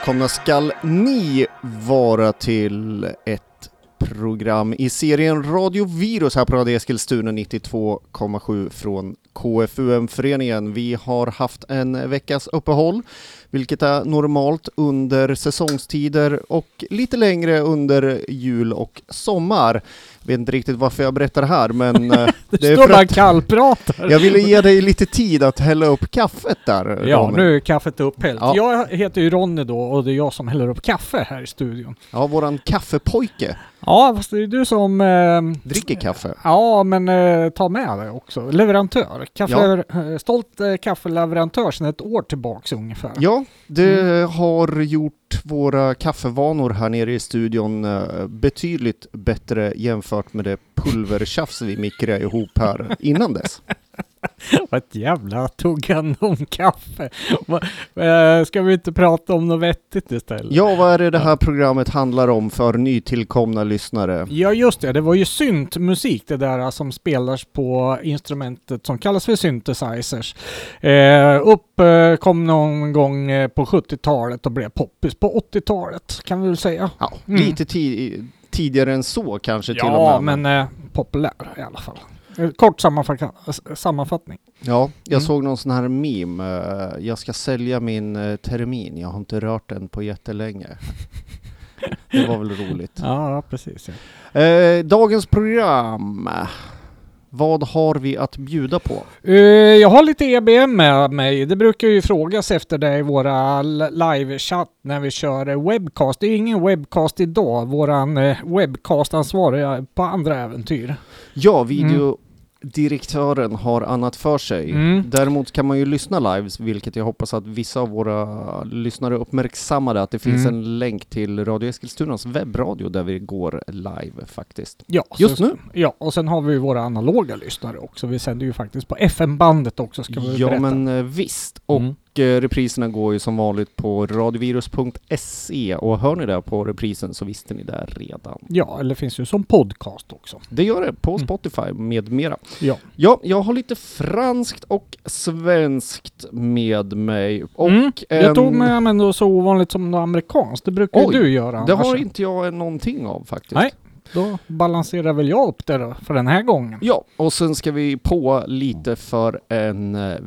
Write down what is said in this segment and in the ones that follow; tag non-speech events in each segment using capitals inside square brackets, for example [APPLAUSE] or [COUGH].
Välkomna skall ni vara till ett program i serien Radio Virus här på Radio Eskilstuna 92,7 från KFUM-föreningen. Vi har haft en veckas uppehåll, vilket är normalt under säsongstider och lite längre under jul och sommar. Vet inte riktigt varför jag berättar det här, men [LAUGHS] eh, Du det står bara kallpratar. jag ville ge dig lite tid att hälla upp kaffet där. Ja, Ronny. nu är kaffet upphällt. Ja. Jag heter ju Ronny då och det är jag som häller upp kaffe här i studion. Ja, våran kaffepojke Ja, fast det är du som... Eh, dricker kaffe. Ja, men eh, ta med det också. Leverantör. Kaffe, eh, stolt eh, kaffeleverantör sedan ett år tillbaks ungefär. Ja, det Mm. har gjort våra kaffevanor här nere i studion eh, betydligt bättre jämfört med det pulvertjafs vi mikrade ihop här innan dess. [LAUGHS] Vad jävla om kaffe. Eh, Ska vi inte prata om något vettigt istället? Ja, vad är det det här programmet handlar om för nytillkomna lyssnare? Ja just det, det var ju syntmusik det där som spelas på instrumentet som kallas för synthesizers. Eh, upp eh, kom någon gång eh, på 70-talet och blev poppis på 80-talet kan vi väl säga. Ja, Mm. lite ti- tidigare än så kanske till och Ja, med. men eh, populär i alla fall. Eh, Kort sammanfattning. Ja, jag Mm. såg någon sån här meme. eh, Jag ska sälja min eh, termin, jag har inte rört den på jättelänge. [LAUGHS] Det var väl roligt. Ja, precis. Ja. Eh, dagens program. Vad har vi att bjuda på? Eh, jag har lite EBM med mig. Det brukar ju frågas efter det i våra live-chatt när vi kör eh, webcast. Det är ingen webcast idag. Våran eh, webcastansvarig på andra äventyr. Ja, videodirektören har annat för sig. Mm. Däremot kan man ju lyssna live, vilket jag hoppas att vissa av våra lyssnare uppmärksammade att det finns Mm. en länk till Radio Eskilstunas webbradio där vi går live faktiskt. Ja, Just så, nu? Ja, och sen har vi våra analoga lyssnare också. Vi sänder ju faktiskt på FM-bandet också ska vi Ja berätta. men eh, visst. Och Mm. Eh, repriserna går ju som vanligt på radiovirus.se och hör ni det på reprisen så visste ni det redan. Ja, eller finns ju som podcast också. Det gör det på Mm. Spotify med mera. Ja. Ja, jag har lite franskt och svenskt med mig. Och Mm. en... Jag tog med mig något så ovanligt som något amerikanskt. Det brukar ju Oj, du göra Det har inte jag någonting av faktiskt. Nej. Då balanserar väl jag upp det då, för den här gången. Ja, och sen ska vi på lite för en eh,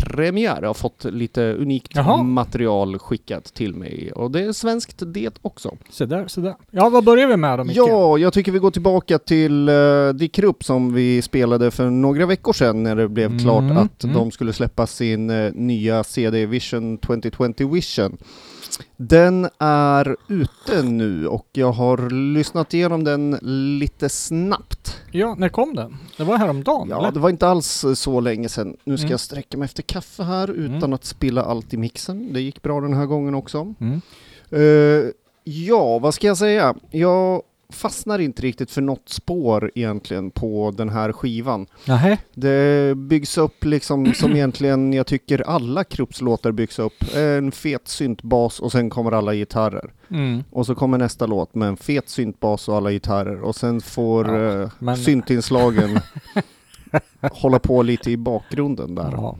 världspremiär. Jag har fått lite unikt Jaha. material skickat till mig och det är svenskt det också. Så där, så där. Ja, vad börjar vi med då Micke? Ja, jag tycker vi går tillbaka till uh, Dick Rupp som vi spelade för några veckor sedan när det blev Mm, klart att mm. de skulle släppa sin eh, nya CD Vision 2020 Vision. Den är ute nu och jag har lyssnat igenom den lite snabbt. Ja, när kom den? Det var häromdagen, Ja, eller? det var inte alls eh, så länge sedan. Nu ska Mm. jag sträcka mig efter kaffe här utan Mm. att spilla allt i mixen. Det gick bra den här gången också. Mm. Eh, ja, vad ska jag säga? Jag fastnar inte riktigt för något spår egentligen på den här skivan. Nähä? Det byggs upp liksom som [CLEARS THROAT] egentligen jag tycker alla Krupps-låtar byggs upp. En fet syntbas och sen kommer alla gitarrer. Mm. Och så kommer nästa låt med en fet syntbas och alla gitarrer och sen får Ja, eh, men- syntinslagen [LAUGHS] hålla på lite i bakgrunden där. Ja.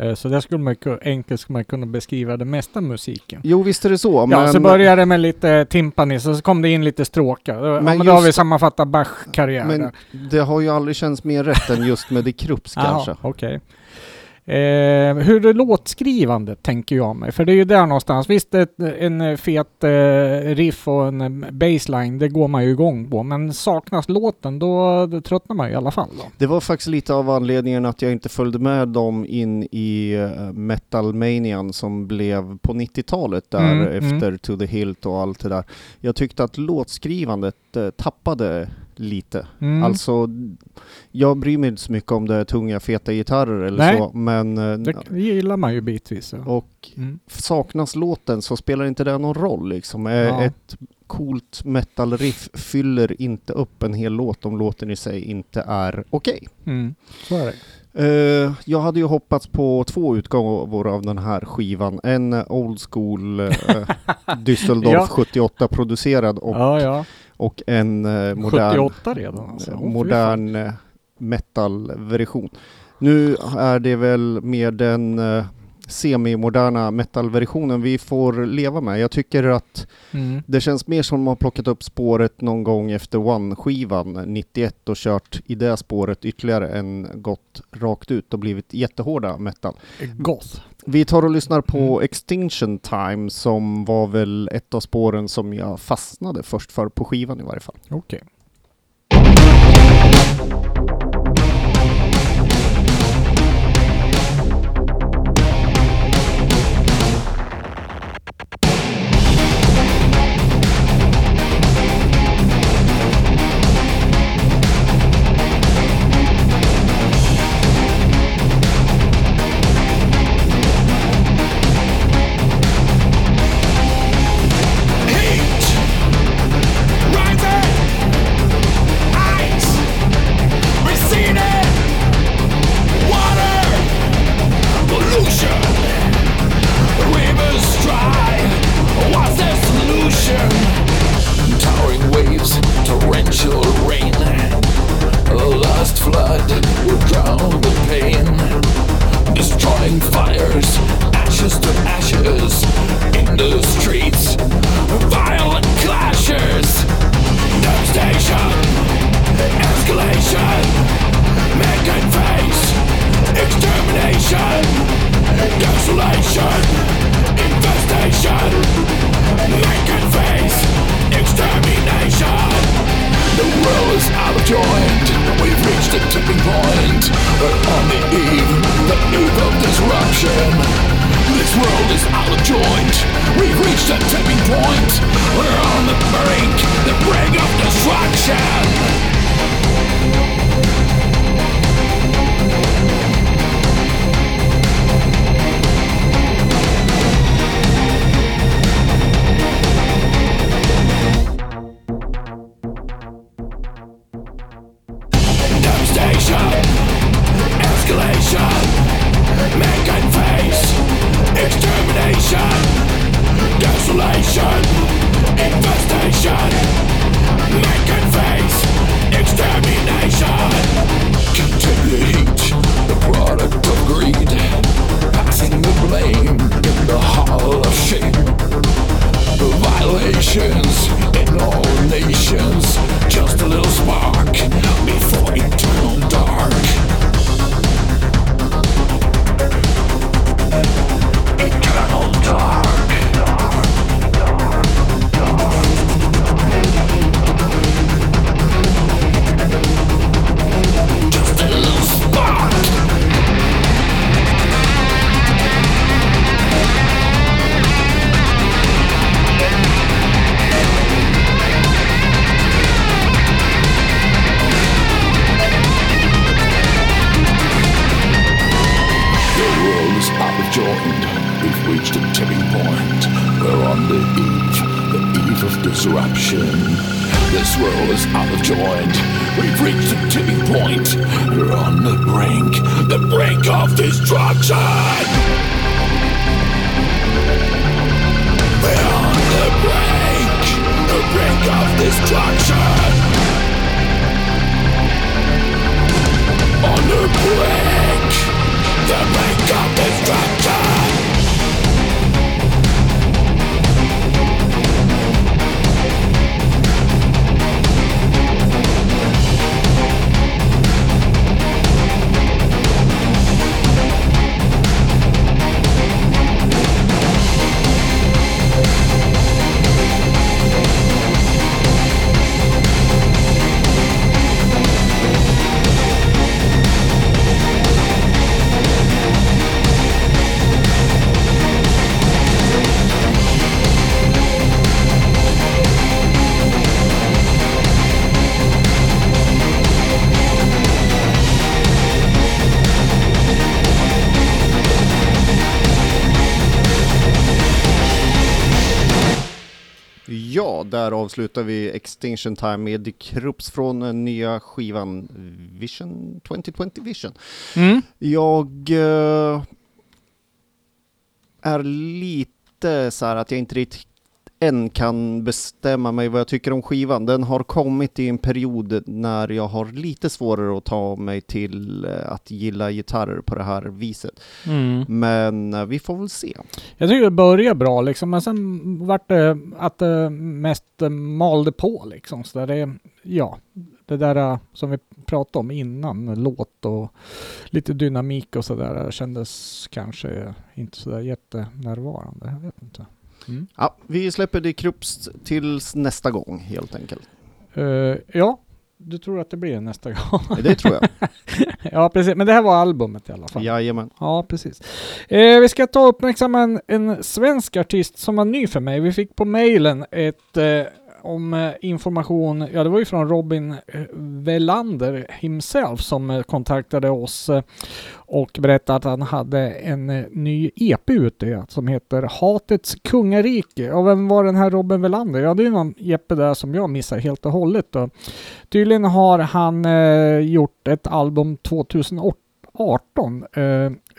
Eh, Så där skulle man enkelt skulle man kunna beskriva det mesta musiken. Jo, visst är det så, Ja, men... så började det med lite timpani, så kom det in lite stråkar. Ja, Men men, då har just- vi sammanfattat Bachs karriär. Men det har ju aldrig känts mer rätt än just med The Krupps kanske. Okej. Eh, hur är låtskrivandet tänker jag mig? För det är ju där någonstans. Visst, ett, en eh, fet eh, riff och en eh, baseline, det går man ju igång på. Men saknas låten, då, tröttnar man ju i alla fall. Då. Det var faktiskt lite av anledningen att jag inte följde med dem in i uh, metalmanian som blev på 90-talet där Mm, efter To the Hilt och allt det där. Jag tyckte att låtskrivandet eh, tappade lite. Mm. Alltså, jag bryr mig inte så mycket om det är tunga feta gitarrer eller Nej. så, men eh, det gillar man ju bitvis. Ja. och Mm. saknas låten så spelar inte det någon roll liksom. Eh, Ja. Ett coolt metal-riff fyller inte upp en hel låt om låten i sig inte är okej. Mm. Så är det. Eh, jag hade ju hoppats på två utgåvor av den här skivan. En eh, old school uh, [LAUGHS] Düsseldorf Ja. 78 producerad och, ja. Och en eh, modern, 78 redan alltså. eh, modern eh, metal-version. Nu är det väl mer den semimoderna metalversionen vi får leva med. Jag tycker att Mm. det känns mer som att man har plockat upp spåret någon gång efter One-skivan 91 och kört i det spåret ytterligare än gått rakt ut och blivit jättehårda metal. Goth. Vi tar och lyssnar på Mm. Extinction Time som var väl ett av spåren som jag fastnade först för på skivan i varje fall. Okej. Heat mankind face, extermination, desolation, infestation, mankind face, extermination. Continue heat, the product of greed, passing the blame in the hall of shame. Violations in all nations. Just a little spark before eternal dark. Avslutar vi Extinction Time med Krups från den nya skivan Vision 2020 Vision. Mm. Jag eh, är lite så här att jag inte riktigt än kan bestämma mig vad jag tycker om skivan. Den har kommit i en period när jag har lite svårare att ta mig till eh, att gilla gitarrer på det här viset. Mm. Men eh, vi får väl se. Jag tycker det började bra liksom, men sen vart det att det mest eh, malde på liksom. Så där det, ja, det där som vi pratade om innan, låt och lite dynamik och sådär kändes kanske inte sådär jättenärvarande. Jag vet inte. Mm. Ja, vi släpper det Krups tills nästa gång helt enkelt. Eh, ja, du tror att det blir nästa gång? Det tror jag. [LAUGHS] ja, precis. Men det här var albumet i alla fall. Jajamän. Ja, precis. Eh, vi ska ta och uppmärksamma en, en svensk artist som var ny för mig. Vi fick på mejlen ett eh, om eh, information, ja det var ju från Robin eh, Velander himself som eh, kontaktade oss och berättade att han hade en ny EP ute som heter Hatets kungarike. Och vem var den här Robin Velander? Ja, det är någon Jeppe där som jag missar helt och hållet. Då. Tydligen har han gjort ett album 2008 18 eh,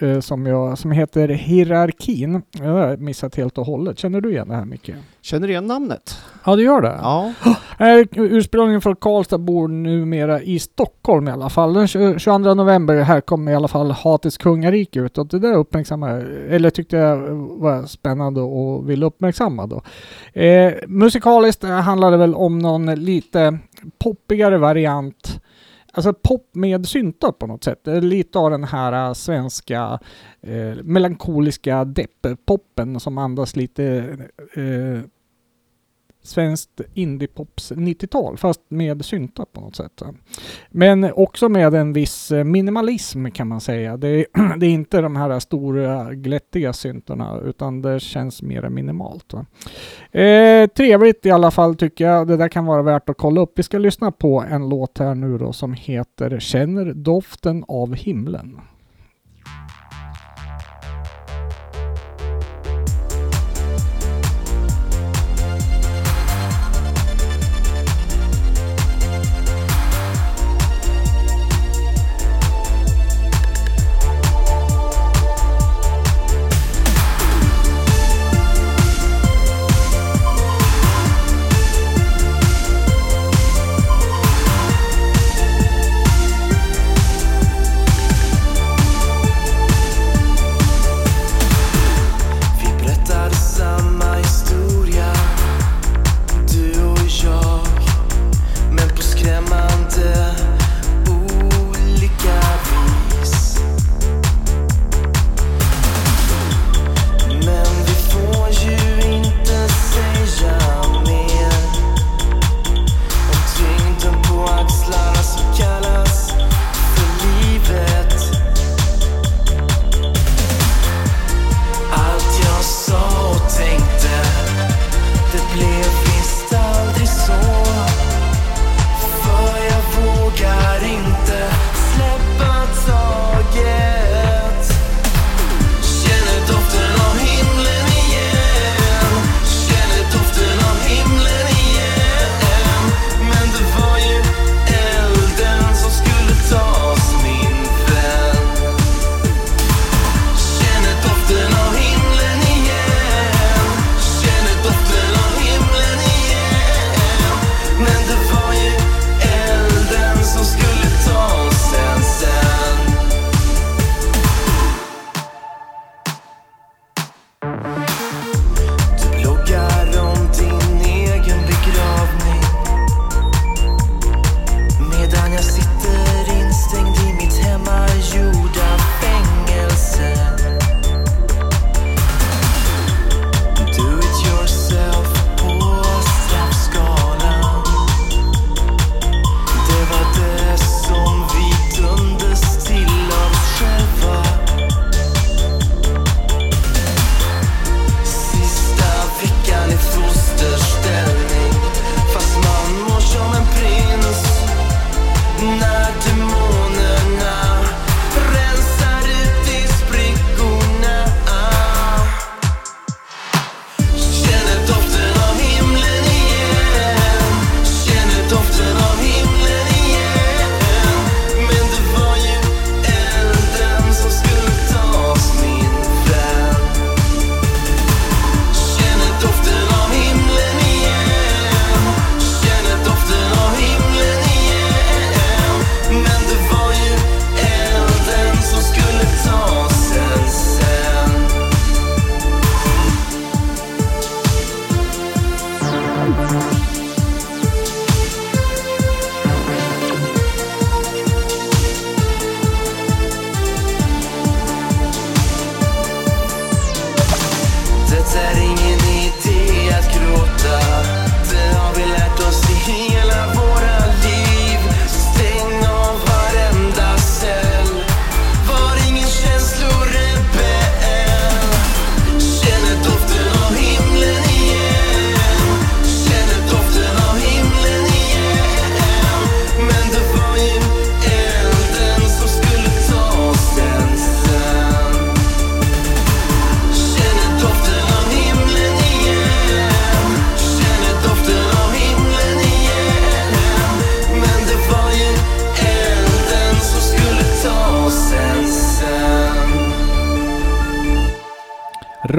eh, som, jag, som heter Hierarkin. Jag har missat helt och hållet. Känner du igen det här Micke? Känner igen namnet. Ja, du gör det? Ja. Är [GASPS] eh, ursprungligen från Karlstad, bor numera i Stockholm i alla fall. Den 22 november här kom i alla fall Hatets kungarike ut och det där uppmärksammade eller tyckte jag var spännande och ville uppmärksamma då. Eh, musikaliskt eh, handlade det väl om någon lite poppigare variant Alltså pop med syntar på något sätt. Lite av den här äh, svenska eh, melankoliska depp-poppen som andas lite eh, svenskt indiepops 90-tal fast med syntar på något sätt. Men också med en viss eh, minimalism kan man säga. Det är, [CLEARS THROAT] det är inte de här stora glättiga syntarna utan det känns mer minimalt. Eh, trevligt i alla fall tycker jag. Det där kan vara värt att kolla upp. Vi ska lyssna på en låt här nu då som heter Känner doften av himlen.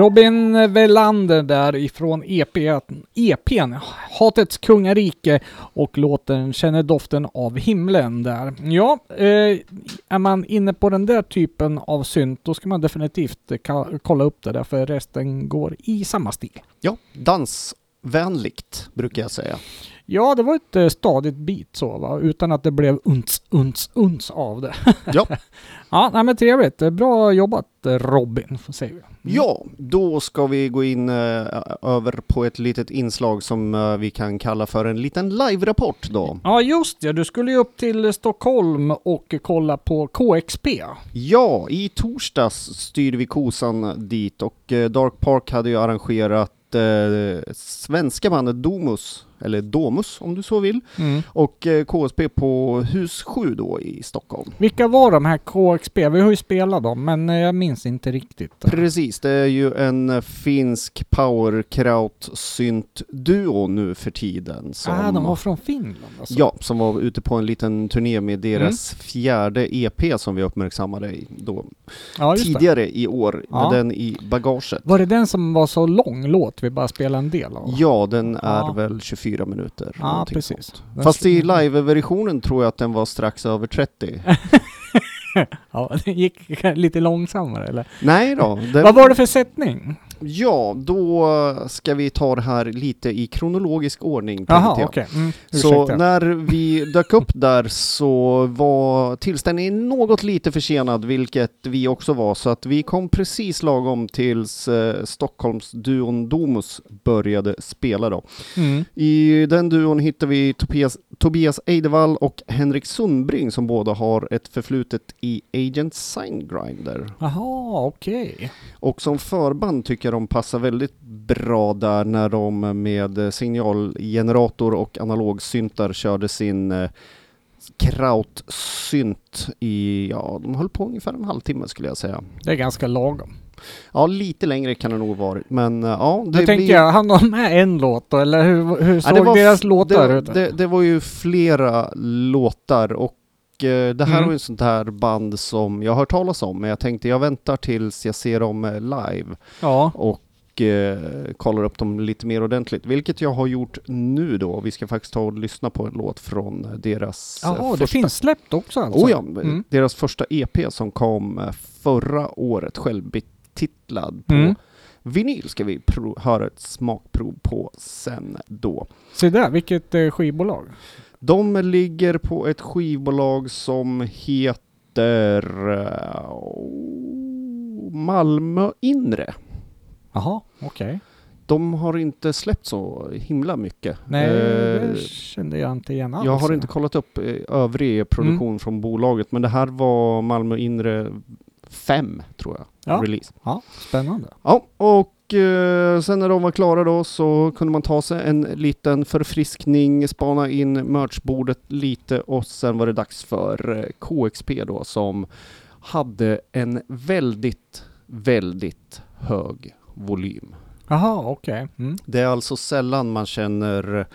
Robin Velander där ifrån EP, EPn Hatets kungarike och låten Känner doften av himlen där. Ja, eh, är man inne på den där typen av synt då ska man definitivt kolla upp det där för resten går i samma stil. Ja, dansvänligt brukar jag säga. Ja, det var ett eh, stadigt beat så va, utan att det blev uns, uns, uns av det. [LAUGHS] Ja. ja, nej, men trevligt. Eh, Bra jobbat eh, Robin, får säga. Ja, då ska vi gå in över på ett litet inslag som vi kan kalla för en liten live-rapport då. Ja, just det. Du skulle ju upp till Stockholm och kolla på KXP. Ja, i torsdags styrde vi kosan dit och Dark Park hade ju arrangerat eh, svenska bandet Domus, eller Domus om du så vill, och eh, KSP på Hus 7 då i Stockholm. Vilka var de här KXP? Vi har ju spelat dem, men eh, jag minns inte riktigt. Precis, det är ju en finsk powerkraut synt duo nu för tiden. Som, Ah, de var från Finland alltså? Ja, som var ute på en liten turné med deras Mm. fjärde EP som vi uppmärksammade då ja just det. tidigare i år, Ja. med den i bagaget. Var det den som var så lång låt vi bara spelade en del av? Ja, den är Ja. väl 24 minuter. Ja, precis. sånt. Fast i live-versionen tror jag att den var strax över 30. [LAUGHS] Ja, det gick lite långsammare eller? Nej då. Den, Vad var det för sättning? Ja, då ska vi ta det här lite i kronologisk ordning. Jaha, okej. Mm, Så när vi dök upp där så var tillställningen något lite försenad, vilket vi också var, så att vi kom precis lagom tills eh, Stockholmsduon Domus började spela då. Mm. I den duon hittar vi Tobias, Tobias Eidevall och Henrik Sundbring som båda har ett förflutet i Agent Signgrinder. Jaha, okej. Och som förband tycker jag de passar väldigt bra där när de med signalgenerator och analogsyntar körde sin eh, krautsynt i, ja, de höll på ungefär en halvtimme skulle jag säga. Det är ganska lagom. Ja, lite längre kan det nog varit, men eh, ja. Då tänker jag, han har med en låt då, eller hur, hur Ja, såg det var deras låtar det, ut? Det, det var ju flera låtar och det här Mm. var ju sånt här band som jag har hört talas om, men jag tänkte jag väntar tills jag ser dem eh, live Ja, och eh, kollar upp dem lite mer ordentligt, vilket jag har gjort nu då. Vi ska faktiskt ta och lyssna på en låt från eh, deras eh, Jaha, det första... finns släppt också alltså? Oh ja, Mm. deras första EP som kom eh, förra året, självbetitlad på Mm. vinyl ska vi höra ett smakprov på sen då. Se där, vilket eh, skivbolag. De ligger på ett skivbolag som heter eh, Malmö Inre. Jaha, okej. De har inte släppt så himla mycket. Nej, Eh, det kände jag inte igen alls. jag har inte kollat upp eh, övrig produktion Mm. från bolaget, men det här var Malmö Inre 5, tror jag, Ja. release. Ja, spännande. Ja, och sen när de var klara då så kunde man ta sig en liten förfriskning, spana in merchbordet lite och sen var det dags för eh, KXP då som hade en väldigt, väldigt hög volym. Jaha, okej. Mm. Det är alltså sällan man känner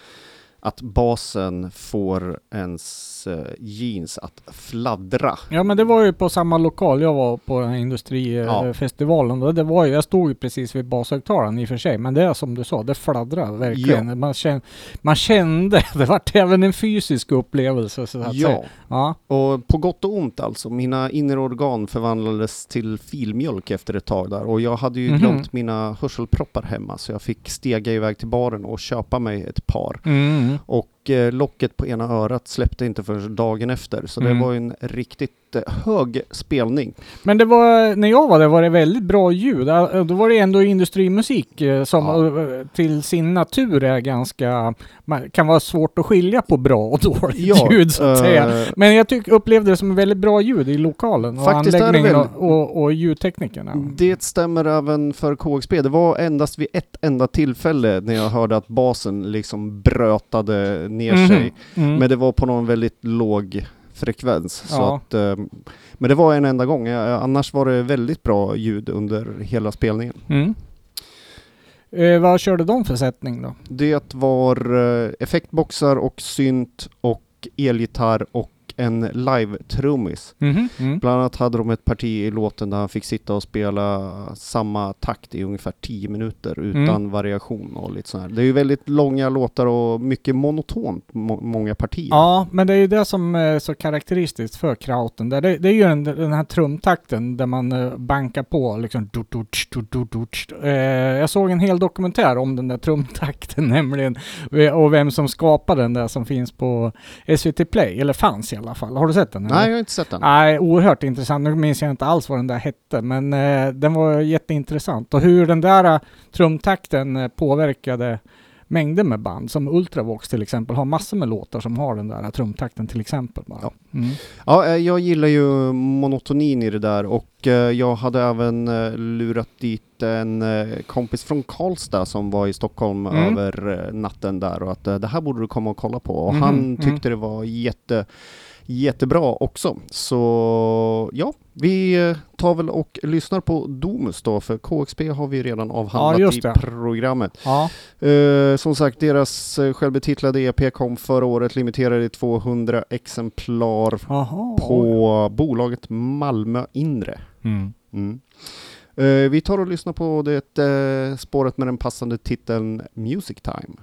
att basen får ens eh, jeans att fladdra. Ja men det var ju på samma lokal jag var på den här Ja. industrifestivalen. Och det var ju, jag stod ju precis vid bashögtalaren i och för sig. Men det är som du sa, det fladdrar verkligen. Man, kände, man [LAUGHS] kände, det vart även en fysisk upplevelse så att Ja, säga. Ja. och på gott och ont alltså. Mina inre organ förvandlades till filmjölk efter ett tag där och jag hade ju Mhm. glömt mina hörselproppar hemma så jag fick stega iväg till baren och köpa mig ett par. Mm. Och eh, locket på ena örat släppte inte förrän dagen efter så Mm. det var ju en riktigt eh, hög spelning. Men det var, när jag var där var det väldigt bra ljud. Äh, Då var det ändå industrimusik eh, som Ja. eh, till sin natur är ganska, kan vara svårt att skilja på bra och dåligt ljud så att säga. eh, Men jag tyck, upplevde det som väldigt bra ljud i lokalen och anläggningen väl- och, och, ljudteknikerna. Det stämmer även för KXP. Det var endast vid ett enda tillfälle när jag hörde att basen liksom brötade ner Mhm. sig. Mm. Men det var på någon väldigt låg frekvens. Så Ja. att, eh, men det var en enda gång. Annars var det väldigt bra ljud under hela spelningen. Mm. Eh, vad körde de för sättning då? Det var eh, effektboxar och synt och elgitarr och och en live-trummis. Mhm, mm. Bland annat hade de ett parti i låten där han fick sitta och spela samma takt i ungefär 10 minuter utan Mm. variation och lite sådär. Det är ju väldigt långa låtar och mycket monotont, må- många partier. Ja, men det är ju det som är så karaktäristiskt för krauten. Det, det, är ju den, den här trumtakten där man eh, bankar på liksom. Eh, jag såg en hel dokumentär om den där trumtakten [LAUGHS] nämligen. eh, Och vem som skapade den där som finns på SVT Play, eller fanns i alla fall. Har du sett den? eller? Nej, jag har inte sett den. Nej, oerhört intressant. Nu minns jag inte alls vad den där hette, men eh, den var jätteintressant. Och hur den där eh, trumtakten eh, påverkade mängder med band, som Ultravox till exempel, har massor med låtar som har den där trumtakten till exempel. Bara. Ja. Mm. Ja, eh, jag gillar ju monotonin i det där och eh, jag hade även eh, lurat dit en eh, kompis från Karlstad som var i Stockholm Mm. över eh, natten där och att eh, det här borde du komma och kolla på. Och Mhm, han mm. tyckte det var jätte, jättebra också. Så ja, vi eh, tar väl och lyssnar på Domus då, för KXP har vi redan avhandlat just i programmet. Ja. Eh, som sagt, deras eh, självbetitlade EP kom förra året, limiterade i 200 exemplar Jaha. på bolaget Malmö Inre. Mm. Mm. Eh, vi tar och lyssnar på det eh, spåret med den passande titeln Music Time.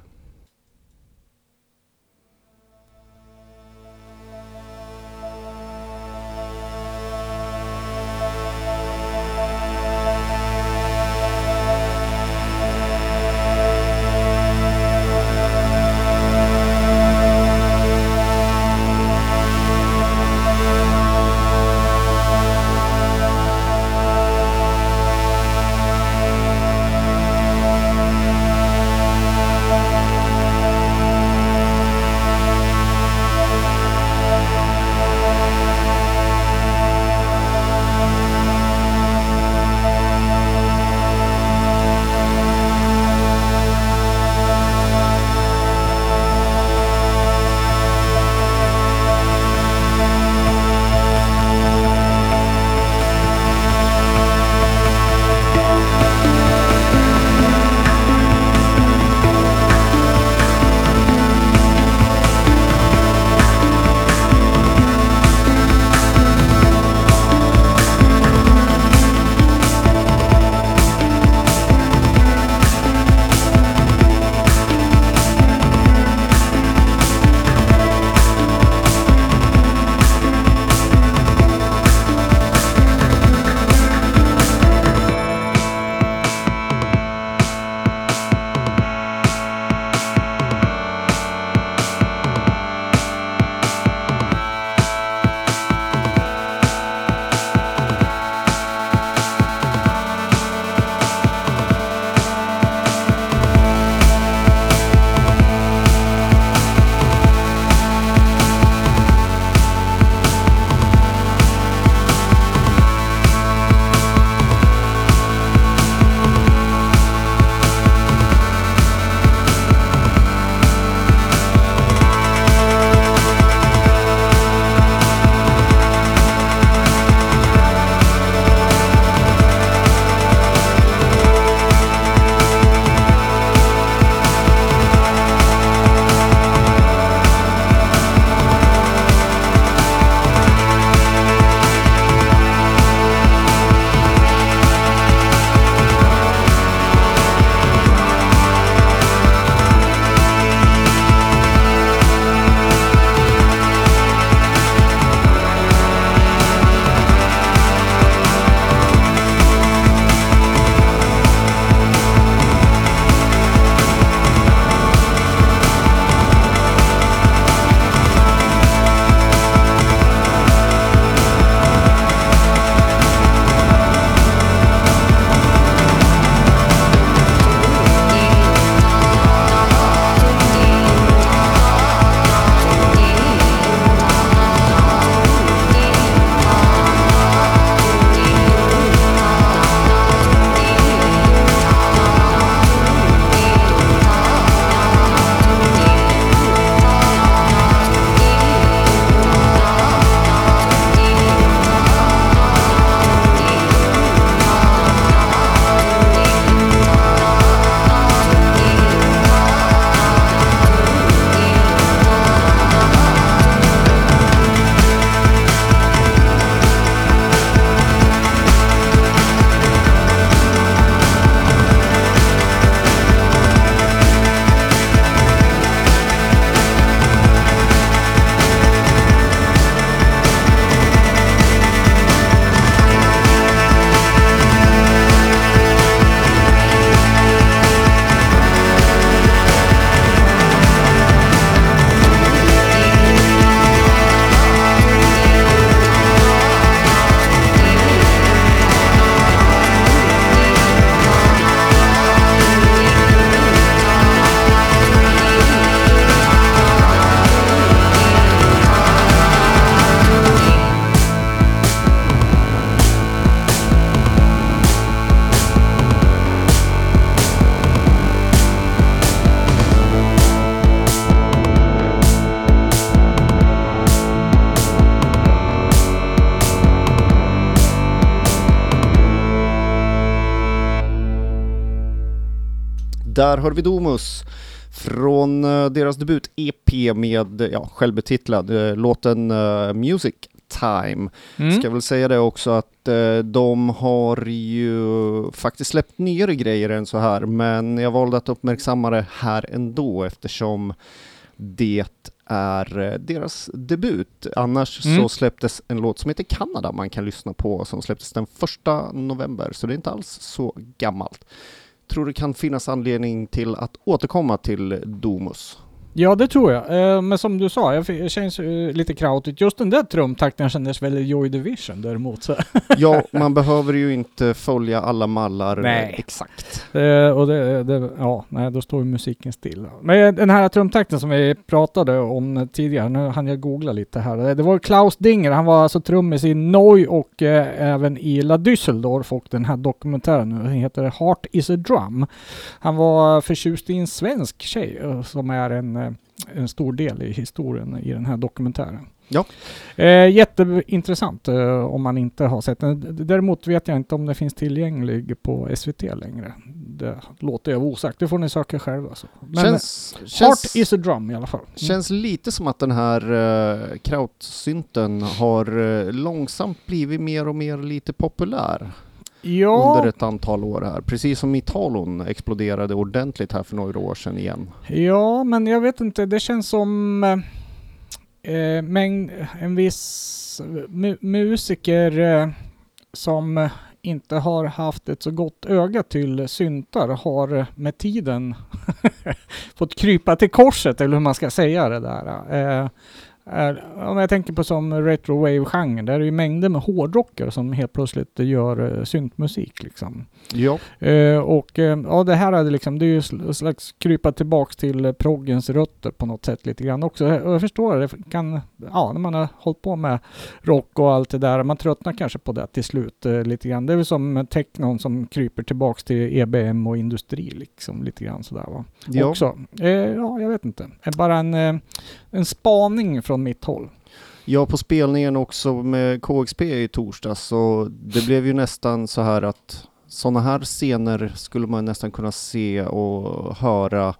Där hör vi Domus från uh, deras debut-EP med ja, självbetitlad uh, låten Music Time. Mm. Ska väl säga det också att eh, de har ju faktiskt släppt nyare grejer än så här, men jag valde att uppmärksamma det här ändå eftersom det är eh, deras debut. Annars Mm. så släpptes en låt som heter Kanada man kan lyssna på som släpptes den första november, så det är inte alls så gammalt. Tror det kan finnas anledning till att återkomma till Domus. Ja, det tror jag. Eh, men som du sa, jag känns eh, lite krautigt. Just den där trumtakten kändes väldigt Joy Division däremot. Så. [LAUGHS] Ja, man behöver ju inte följa alla mallar Nej. exakt. Eh, och det, det, ja, nej, då står ju musiken still. Men den här trumtakten som vi pratade om tidigare, nu hann jag googla lite här. Det- var Klaus Dinger, han var alltså trummis i Neu och eh, även i La Düsseldorf och den här dokumentären nu den heter Heart is a drum. Han var förtjust i en svensk tjej som är en, en stor del i historien i den här dokumentären. Ja. Eh, jätteintressant eh, om man inte har sett den. Däremot vet jag inte om det finns tillgänglig på SVT längre. Det låter jag osagt. Det får ni söka själva. Så. Men känns, Heart känns, is a drum i alla fall. Mm. känns lite som att den här uh, krautsynten har eh, långsamt blivit mer och mer lite populär ja, under ett antal år här. Precis som Italon exploderade ordentligt här för några år sedan igen. ja, men jag vet inte. Det känns som eh, eh, mängd, en viss mu- musiker eh, som inte har haft ett så gott öga till syntar har med tiden [LAUGHS] fått krypa till korset, eller hur man ska säga det där. Eh, är, om jag tänker på som retrowave-genren, där är det ju mängder med hårdrockare som helt plötsligt gör eh, syntmusik liksom. Ja, Eh, och eh, ja, det här är det liksom, det är ju sl- slags krypa tillbaks till proggens rötter på något sätt lite grann också. Och jag förstår det, kan, ja, när man har hållit på med rock och allt det där, man tröttnar kanske på det till slut lite grann. Det är väl som technon som kryper tillbaks till EBM och industri liksom, lite grann sådär va. ja. Också. Ja, jag vet inte. Bara en, en spaning från mitt håll. ja, på spelningen också med KXP i torsdags så det blev ju nästan så här att sådana här scener skulle man nästan kunna se och höra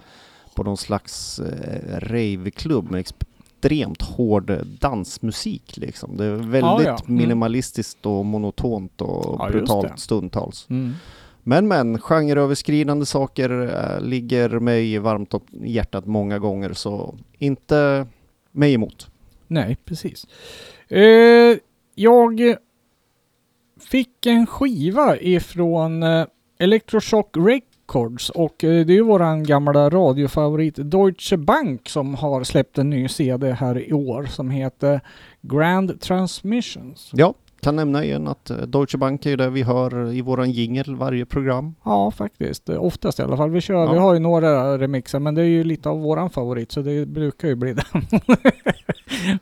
på någon slags eh, raveklubb med extremt hård dansmusik liksom. Det är väldigt Ja, ja. Mm. minimalistiskt och monotont och just brutalt stundtals. Mm. Men men, genreöverskridande saker äh, ligger mig varmt om hjärtat många gånger så inte mig emot. Nej, precis. Eh, jag fick en skiva ifrån eh, Electroshock Records och eh, det är ju våran gamla radiofavorit Deutsche Bank som har släppt en ny CD här i år som heter Grand Transmissions. Ja, kan nämna igen att eh, Deutsche Bank är det vi hör i våran jingel varje program. Ja, faktiskt. Oftast i alla fall. Vi, kör, Ja. vi har ju några remixer, men det är ju lite av våran favorit, så det brukar ju bli [LAUGHS] den.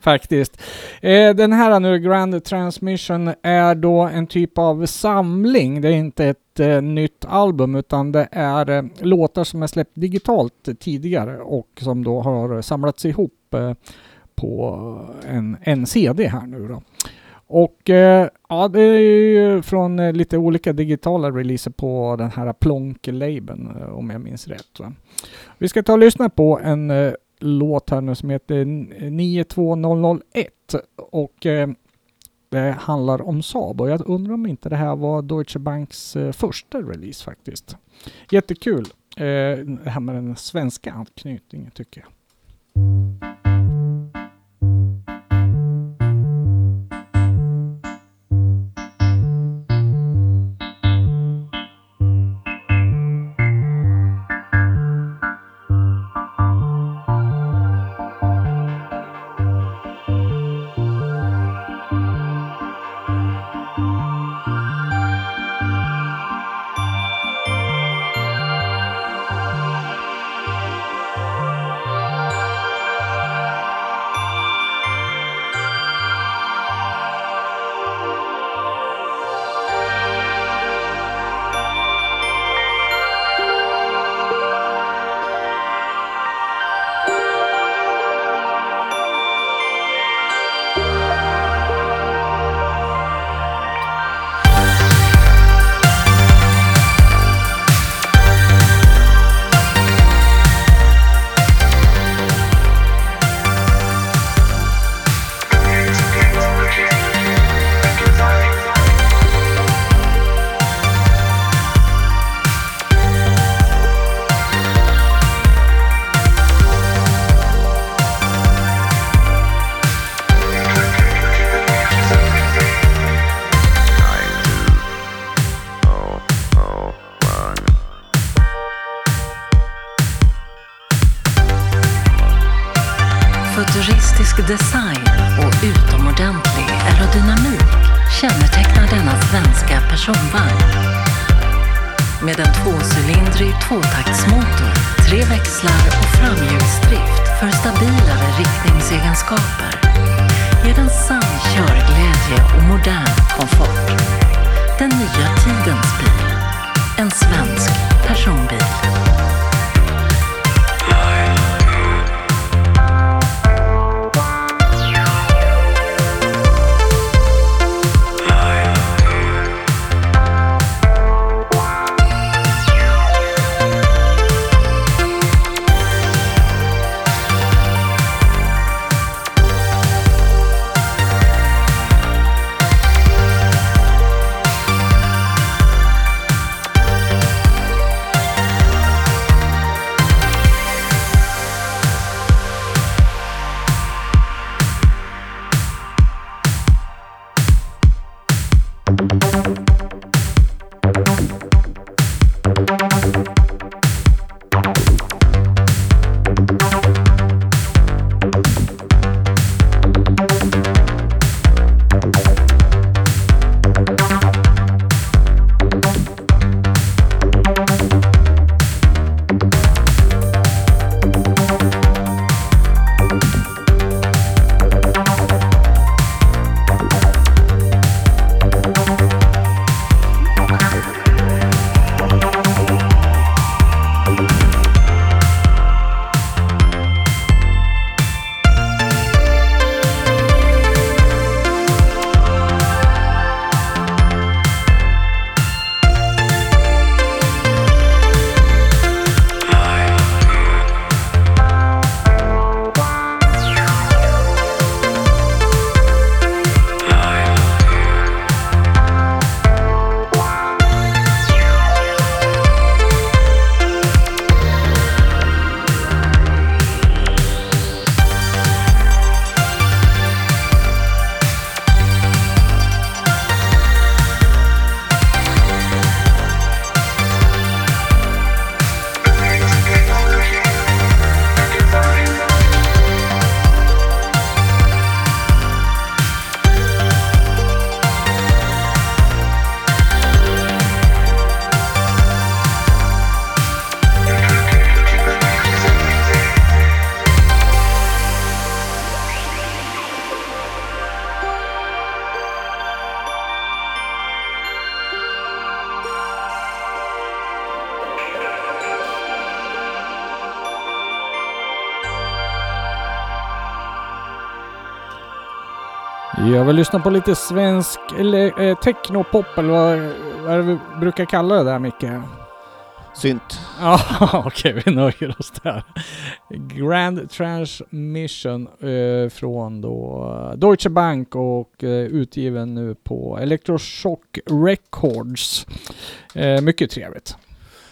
faktiskt. Eh, den här nu, Grand Transmission, är då en typ av samling. Det är inte ett eh, nytt album, utan det är eh, låtar som är släppt digitalt tidigare och som då har samlats ihop på en, en CD här nu då. Och eh, ja, det är ju från eh, lite olika digitala releaser på den här Plonk-labeln eh, om jag minns rätt. Va? Vi ska ta och lyssna på en eh, låt här nu som heter 92001 eh, och eh, det handlar om Saab och jag undrar om inte det här var Deutsche Banks eh, första release faktiskt. Jättekul. Eh, det här med den svenska anknytningen tycker jag. Jag vill lyssna på lite svensk eller eh, technopop eller vad, vad är det vi brukar kalla det där Micke? Synt. Ja, [LAUGHS] okej, vi nöjer oss där. Grand Transmission eh, från då Deutsche Bank och eh, utgiven nu på Electroshock Records. Eh, mycket trevligt.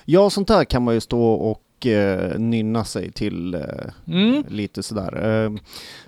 Ja, sånt här kan man ju stå och eh, nynna sig till eh, Mm. lite sådär. Eh,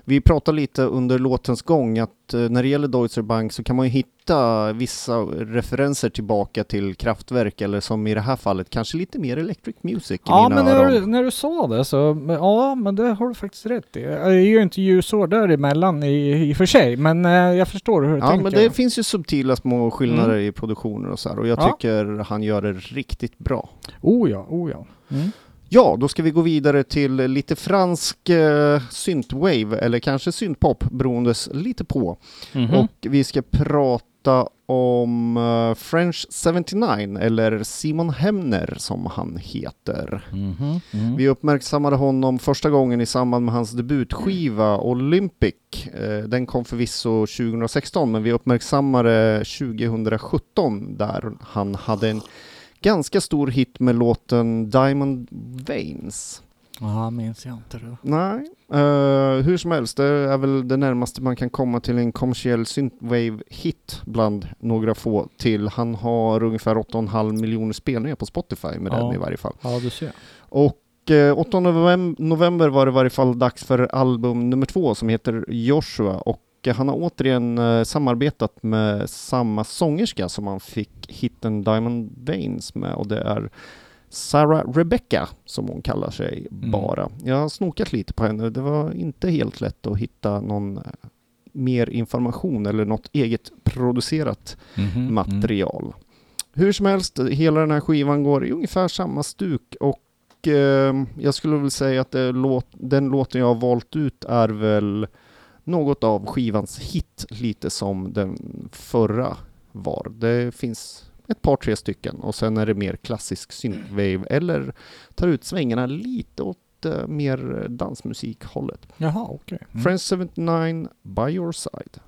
vi pratade lite under låtens gång att eh, när det gäller Deutsche Bank så kan man ju hitta vissa referenser tillbaka till kraftverk eller som i det här fallet kanske lite mer electric music i Ja, men när du, när du sa det så, men, ja, men det har du faktiskt rätt i. Det är ju inte ljusår däremellan i, i och för sig, men eh, jag förstår hur du Ja, tänker. men det finns ju subtila små skillnader Mm. i produktioner och så här och jag Ja. tycker han gör det riktigt bra. Oh ja, oh ja. Mm. Ja, då ska vi gå vidare till lite fransk eh, synthwave eller kanske syntpop beroendes lite på. Mhm. Och vi ska prata om eh, French 79 eller Simon Hemner som han heter. Mhm. Mm. Vi uppmärksammade honom första gången i samband med hans debutskiva Olympic. Eh, Den kom förvisso 2016 men vi uppmärksammade 2017 där han hade en ganska stor hit med låten Diamond Veins. Ja, minns jag inte det. Nej, eh, hur som helst, det är väl det närmaste man kan komma till en kommersiell synthwave-hit bland några få till. Han har ungefär 8,5 miljoner spelningar på Spotify med Ja. den i varje fall. Ja, du ser. Och eh, 8 novem- november var det i varje fall dags för album nummer två som heter Joshua och eh, han har återigen eh, samarbetat med samma sångerska som han fick hitten Diamond Veins med och det är Sarah Rebecca, som hon kallar sig Mm. bara. Jag har snokat lite på henne. Det var inte helt lätt att hitta någon eh, mer information eller något eget producerat Mhm, material. Hur som helst, hela den här skivan går i ungefär samma stuk och eh, jag skulle väl säga att låt, den låten jag har valt ut är väl något av skivans hit, lite som den förra var. Det finns ett par, tre stycken och sen är det mer klassisk synthwave eller tar ut svängarna lite åt eh, mer dansmusikhållet. Jaha, okej. Mm. Friends 79, By Your Side.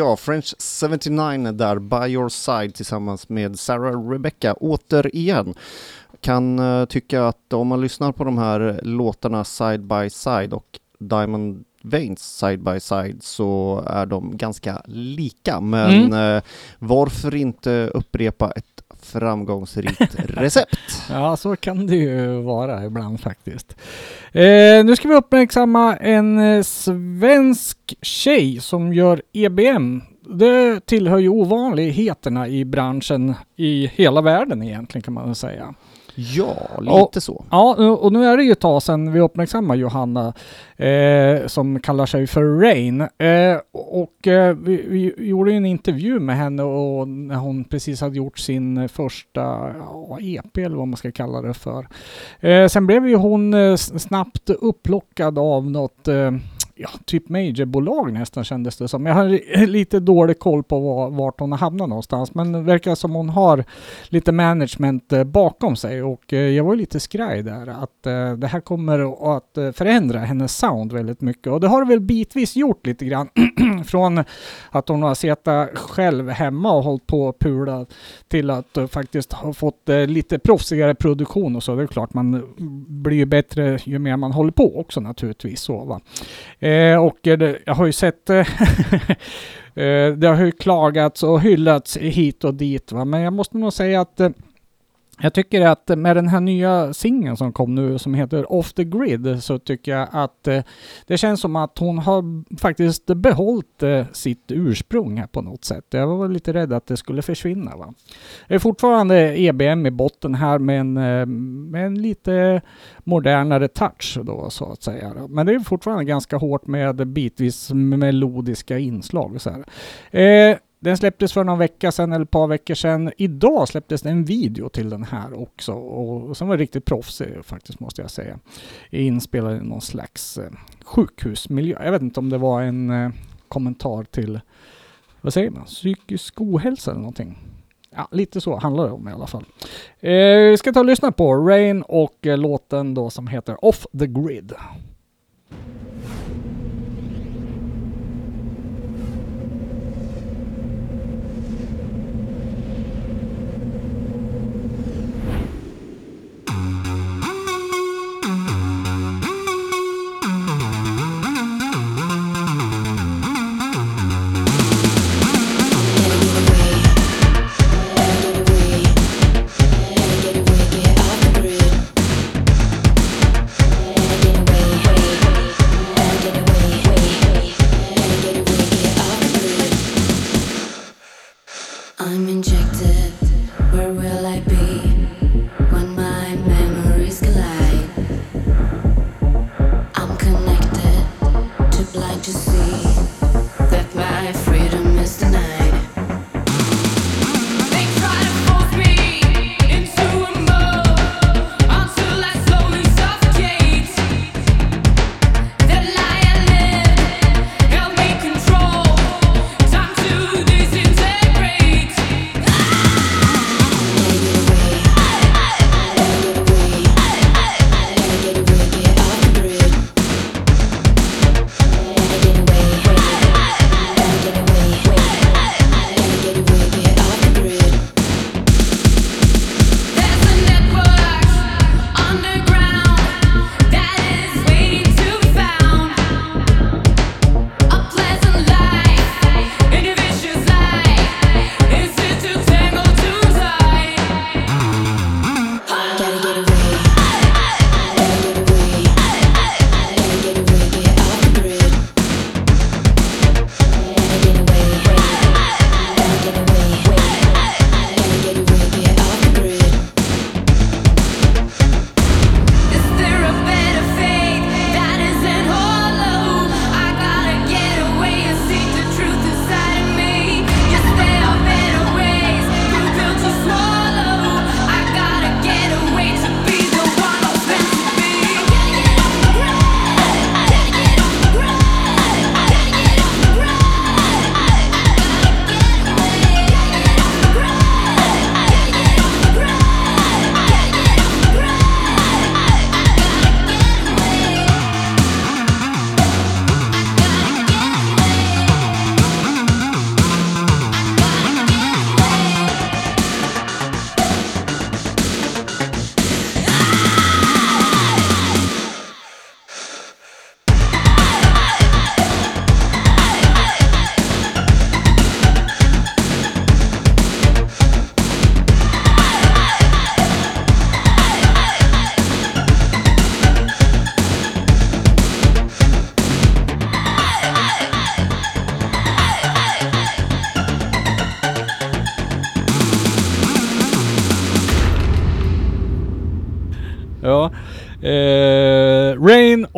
Ja, French 79 där, By Your Side tillsammans med Sarah Rebecca återigen. Kan eh, tycka att om man lyssnar på de här låtarna Side by Side och Diamond Veins Side by Side så är de ganska lika, men eh, varför inte upprepa ett framgångsrikt [LAUGHS] recept? Ja, så kan det ju vara ibland faktiskt. Eh, nu ska vi uppmärksamma en eh, svensk tjej som gör EBM. Det tillhör ju ovanligheterna i branschen i hela världen egentligen kan man väl säga. Ja, lite Och- så. Ja, och nu är det ju ett tag sedan vi uppmärksammade Johanna eh, som kallar sig för Rain. Eh, och eh, vi, vi gjorde en intervju med henne och när hon precis hade gjort sin första ja, EP eller vad man ska kalla det för. Eh, sen blev ju hon eh, snabbt upplockad av något eh, Ja, typ majorbolag nästan kändes det som. Jag har lite dålig koll på var, vart hon har hamnat någonstans. Men det verkar som hon har lite management eh, bakom sig och eh, jag var lite skraj där att eh, det här kommer att förändra hennes sound väldigt mycket och det har det väl bitvis gjort lite grann [CLEARS THROAT] från att hon har suttit själv hemma och hållit på och pula till att faktiskt ha fått lite proffsigare produktion och så. Det är klart man blir ju bättre ju mer man håller på också naturligtvis så va. Eh, och eh, det, jag har ju sett eh, [LAUGHS] Eh, det har ju klagats och hyllats hit och dit va, men jag måste nog säga att eh, jag tycker att med den här nya singeln som kom nu som heter Off the Grid så tycker jag att eh, det känns som att hon har faktiskt behållit eh, sitt ursprung här på något sätt. Jag var lite rädd att det skulle försvinna. Va? Det är fortfarande EBM i botten här med en, eh, med en lite modernare touch då så att säga. Men det är fortfarande ganska hårt med bitvis melodiska inslag. Så här. Eh, den släpptes för någon vecka sedan eller ett par veckor sedan. Idag släpptes det en video till den här också och som var riktigt proffsig faktiskt måste jag säga. Inspelad i någon slags eh, sjukhusmiljö. Jag vet inte om det var en eh, kommentar till, vad säger man, psykisk ohälsa eller någonting. Ja, lite så handlar det om i alla fall. Eh, vi ska ta och lyssna på Rain och eh, låten då som heter Off the Grid.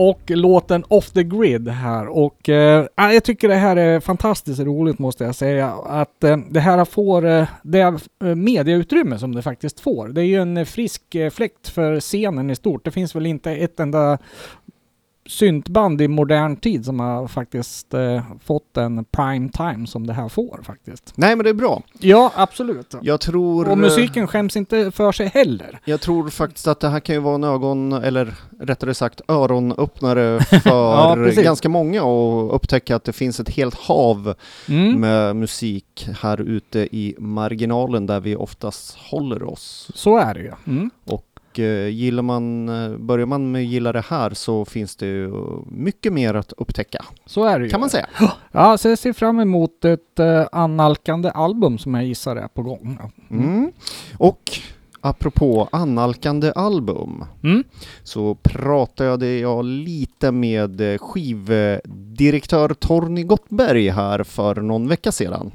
Och låten Off the Grid här och eh, jag tycker det här är fantastiskt roligt måste jag säga att eh, det här får eh, det medieutrymme eh, mediautrymme som det faktiskt får. Det är ju en frisk eh, fläkt för scenen i stort. Det finns väl inte ett enda syntband i modern tid som har faktiskt eh, fått en prime time som det här får faktiskt. Nej men det är bra. Ja, absolut. Jag tror... Och musiken skäms inte för sig heller. Jag tror faktiskt att det här kan ju vara en ögon, eller rättare sagt öronöppnare [LAUGHS] för Ja, ganska många och upptäcka att det finns ett helt hav Mm. med musik här ute i marginalen där vi oftast håller oss. Så är det ju. Mm. Och eh, gillar man, eh, börjar man med att gilla det här så finns det ju mycket mer att upptäcka, Så är det ju. kan man säga. Ja, så jag ser fram emot ett uh, annalkande album som jag gissar är på gång. Mm. Och apropå annalkande album Mm. så pratade jag lite med eh, skivdirektör Torny Gottberg här för någon vecka sedan.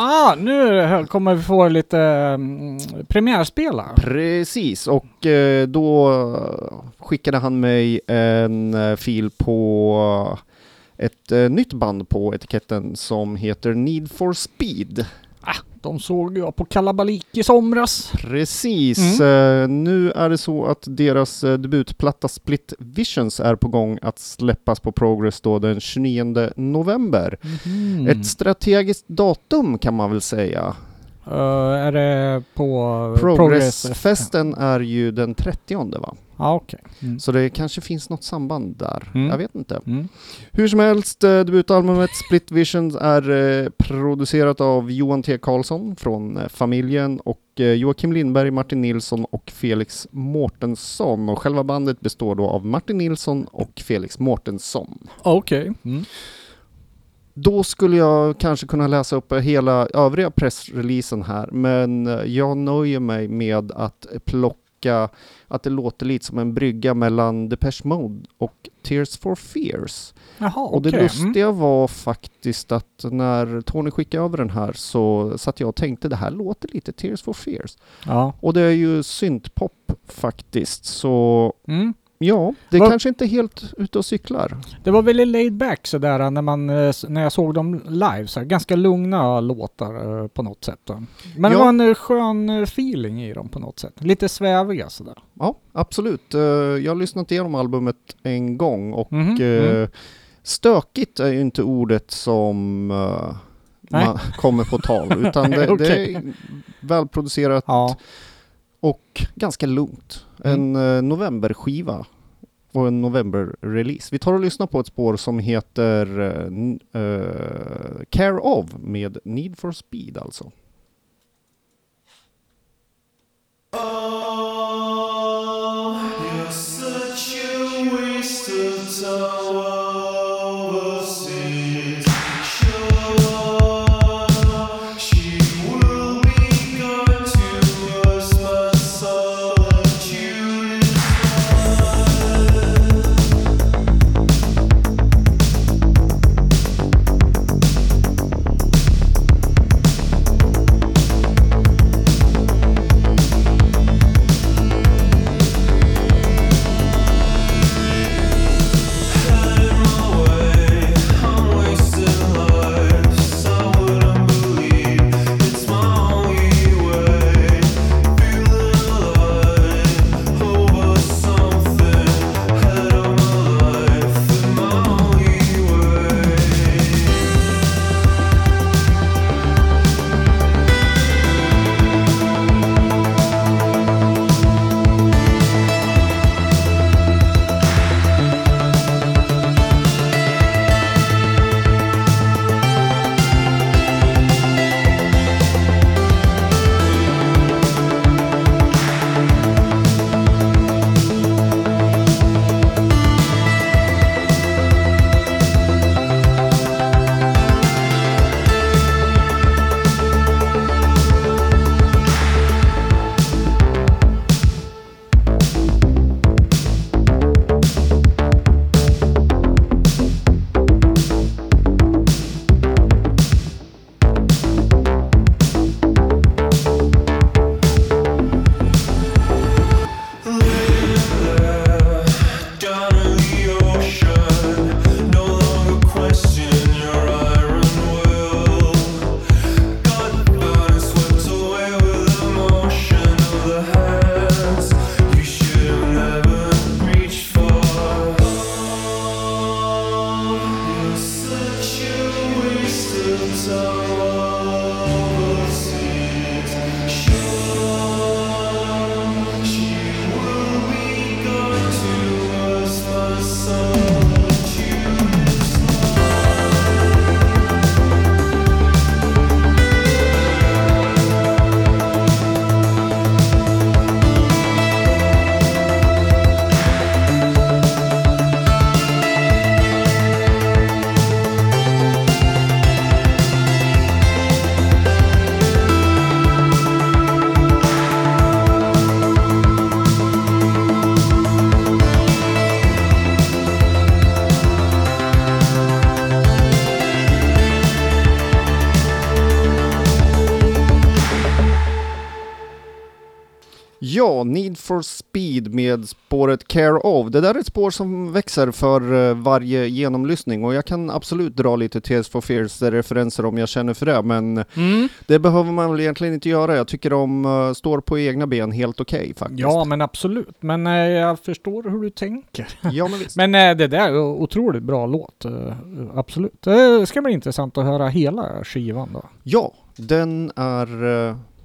Ah, nu kommer vi få lite mm, um, premiärspela. Precis, och eh, då skickade han mig en eh, fil på ett eh, nytt band på etiketten som heter Need for Speed. De såg jag på Kalabalik i somras. Precis. Eh, nu är det så att deras eh, debutplatta Split Visions är på gång att släppas på Progress då den 29 november. Mm. Ett strategiskt datum kan man väl säga. Eh, är det på Progress? Progressfesten är ju den 30 va? Ja, okej. Mm. Så det kanske finns något samband där. Mm. Jag vet inte. Mm. Hur som helst, eh, debutalbumet Split Visions är eh, producerat av Johan T. Karlsson från eh, familjen och Joakim Lindberg, Martin Nilsson och Felix Mårtensson. Och själva bandet består då av Martin Nilsson och Felix Mårtensson. Okej. Mm. Då skulle jag kanske kunna läsa upp hela övriga pressreleasen här, men jag nöjer mig med att plocka att det låter lite som en brygga mellan Depeche Mode och Tears for Fears. Jaha, Och det lustiga var faktiskt att när Tony skickade över den här så satt jag och tänkte det här låter lite Tears for Fears. Ja. Och det är ju syntpop faktiskt, så Mm. Ja, det Vad- kanske inte är helt ute och cyklar. Det var väldigt laid back sådär när, man, eh, när jag såg dem live. Så ganska lugna låtar eh, på något sätt. Men det Ja. var en eh, skön feeling i dem på något sätt. Lite sväviga sådär. Ja, absolut. Jag har lyssnat igenom albumet en gång och mm. stökigt är ju inte ordet som Nej. man kommer på tal, utan [LAUGHS] det, det Okej. är välproducerat Ja. Och ganska lugnt. Mm. En eh, novemberskiva och en november-release. Vi tar och lyssnar på ett spår som heter eh, eh, Care of med Need for Speed alltså. You're such a waste of time Need for Speed med spåret Care of. Det där är ett spår som växer för eh, varje genomlyssning och jag kan absolut dra lite Tears for Fears referenser om jag känner för det, men Mm. det behöver man väl egentligen inte göra. Jag tycker de eh, står på egna ben helt okej faktiskt. Ja, men absolut. Men eh, jag förstår hur du tänker. [LAUGHS] ja men visst. Men eh, det där är otroligt bra låt. absolut. Det ska bli intressant att höra hela skivan då. Ja, den är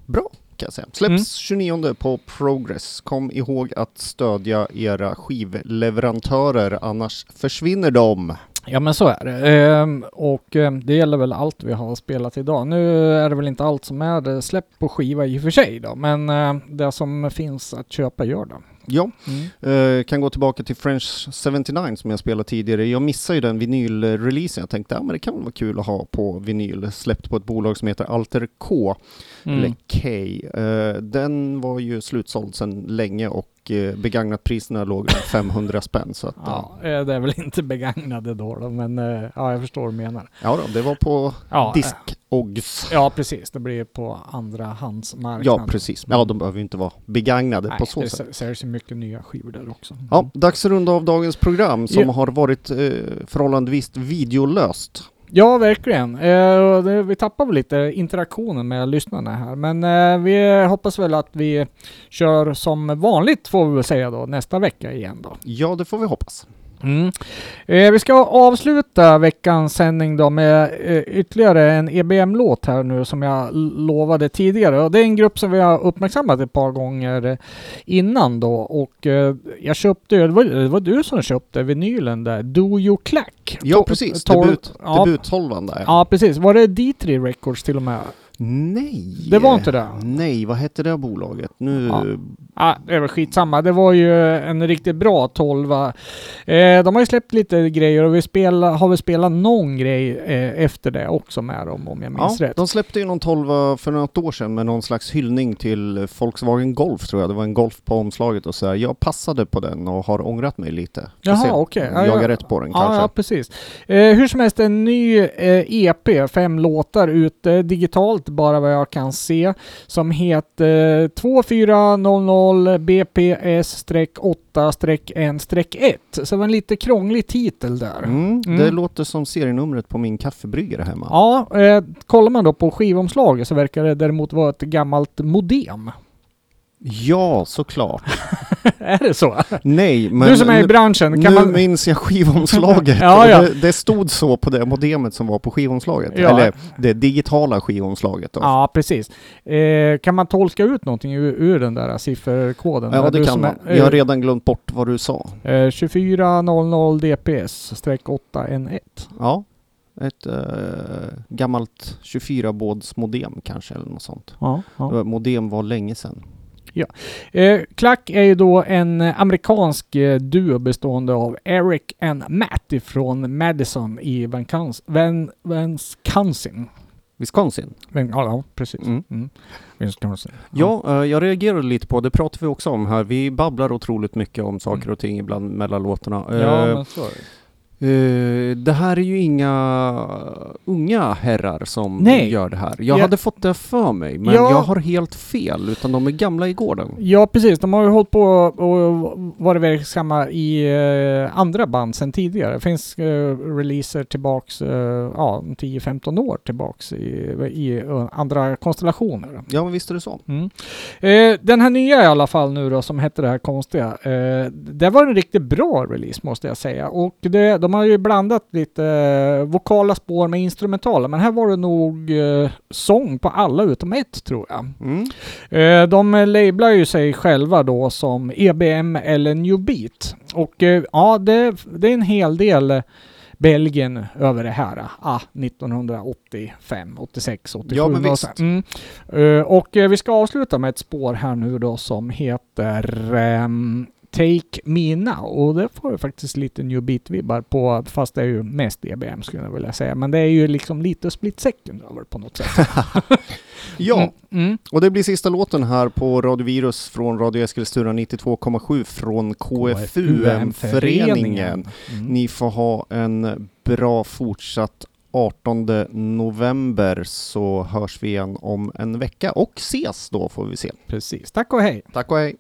bra kan jag säga. Släpps Mm. 29 på Progress. Kom ihåg att stödja era skivleverantörer, annars försvinner de. Ja men så är det. Ehm, och ehm, det gäller väl allt vi har spelat idag. Nu är det väl inte allt som är släppt på skiva i och för sig då. Men eh, det som finns att köpa gör det. Ja, Mm. eh, kan gå tillbaka till French 79 som jag spelade tidigare. Jag missade ju den vinylreleasen. Jag tänkte, ja men det kan vara kul att ha på vinyl. Släppt på ett bolag som heter Alter K, Mm. eller K. Eh, den var ju slutsåld sedan länge och eh, begagnatpriserna låg runt 500 spänn. Så att, ja. Ja, det är väl inte begagnade då, då men ja, jag förstår vad du menar. ja då, det var på Ja, eh, disk-OGS. Ja, precis. Det blir på andra handsmarknaden. Ja, precis. Ja, de behöver ju inte vara begagnade Nej, på så det sätt. s- säljs ju mycket nya skivor där också. Ja, dags att runda av dagens program som Ja. har varit eh, förhållandevis videolöst. Ja, verkligen. Eh, det, vi tappar väl lite interaktionen med lyssnarna här. Men eh, vi hoppas väl att vi kör som vanligt får vi väl säga då nästa vecka igen då. Ja, det får vi hoppas. Mm. Eh, vi ska avsluta veckans sändning då med eh, ytterligare en EBM-låt här nu som jag lovade tidigare. Och det är en grupp som vi har uppmärksammat ett par gånger eh, innan då. Och eh, jag köpte, det var, det var du som köpte vinylen där, Do You Clack? Ja, precis. Debut, ja, Debuttolvan där. ja, precis. Var det D3 Records till och med? Nej! Det var inte det? Nej, vad hette det bolaget? Nu... Ja. Ja, det är väl skitsamma. Det var ju en riktigt bra tolva. Eh, de har ju släppt lite grejer och vi spela, har väl spelat någon grej eh, efter det också med dem om jag minns Ja, rätt. de släppte ju någon tolva för något år sedan med någon slags hyllning till Volkswagen Golf tror jag. Det var en Golf på omslaget och så här. Jag passade på den och har ångrat mig lite. Får Jaha, okej. Ja, Jagar ja. rätt på den Ja, kanske. ja, precis. Eh, hur som helst, en ny eh, EP, fem låtar ute digitalt bara vad jag kan se, som heter 2400 BPS-8-1-1. Så det var en lite krånglig titel där. Mm, Mm. Det låter som serienumret på min kaffebryggare hemma. Ja, eh, kollar man då på skivomslaget så verkar det däremot vara ett gammalt modem. Ja, såklart. [LAUGHS] är det så? Nej, men du som är i nu, branschen, nu kan man... minns jag skivomslaget. [LAUGHS] Ja, ja. Det, det stod så på det modemet som var på skivomslaget. Ja. Eller det digitala skivomslaget då. Ja, precis. Eh, kan man tolka ut någonting ur, ur den där sifferkoden? Ja, det kan man. är- Jag har redan glömt bort vad du sa. Eh, 2400 DPS-8N1. Ja, ett eh, gammalt 24-bådsmodem kanske eller något sånt. Ja, ja. Modem var länge sedan. Eh, Klack är ju då en amerikansk eh, duo bestående av Eric and Matt ifrån Madison i Wisconsin. Wisconsin. Van- Ja, ja precis. Mm. Mm. Wisconsin. Ja, eh, jag reagerade lite på, det pratar vi också om här, vi babblar otroligt mycket om saker och ting ibland mellan låtarna. Mm. Ja, Eh, men så är det. Eh, det här är ju inga unga herrar som Nej. gör det här. Jag Ja. hade fått det för mig, men Ja. jag har helt fel, utan de är gamla i gården. Ja, precis. De har ju hållit på och varit verksamma i eh, andra band sedan tidigare. Det finns eh, releaser tillbaks, ja, 10-15 år tillbaks i, i andra konstellationer. Ja, men visst är det så. Mm. Den här nya i alla fall nu då, som hette det här konstiga, det var en riktigt bra release måste jag säga. Och det, de har ju blandat lite eh, vokala spår med instrumentala, men här var det nog eh, sång på alla utom ett tror jag. Mm. Eh, De lablar ju sig själva då som EBM eller New Beat. Och ja, det, det är en hel del Belgien över det här. Ah, 1985, 86, 87 Ja, men och visst. Mm. Och vi ska avsluta med ett spår här nu då som heter ehm, Take Me Now och det får jag faktiskt lite new beat-vibbar på, fast det är ju mest EBM skulle jag vilja säga. Men det är ju liksom lite split second över på något sätt. [LAUGHS] ja, mm. Mm. och det blir sista låten här på Radio Virus från Radio Eskilstuna 92,7 från KFUM-föreningen. Mm. Ni får ha en bra fortsatt 18 november så hörs vi igen om en vecka och ses då får vi se. Precis, tack och hej. Tack och hej.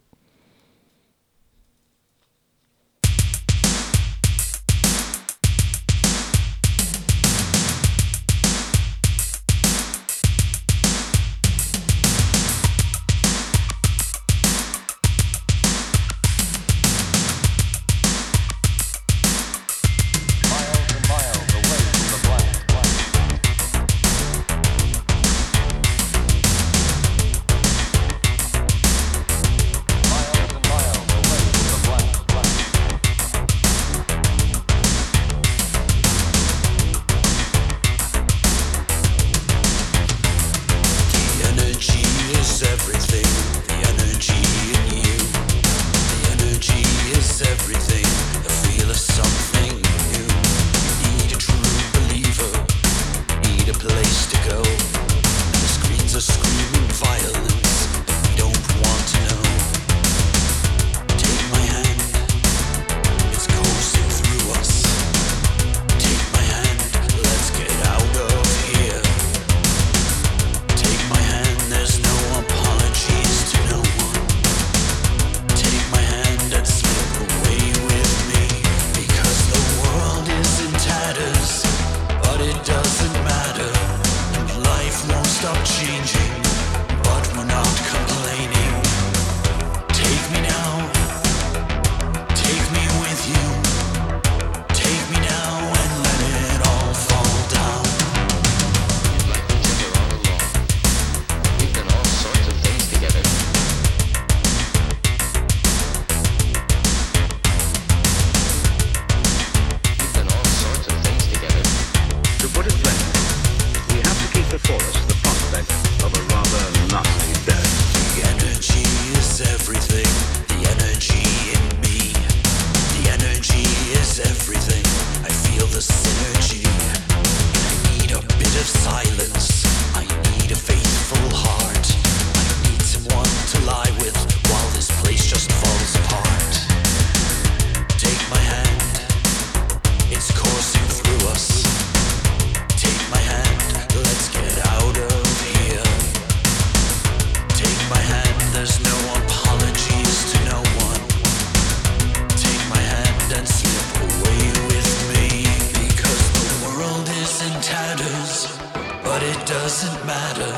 doesn't matter,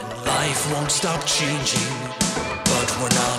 and life won't stop changing. But we're not.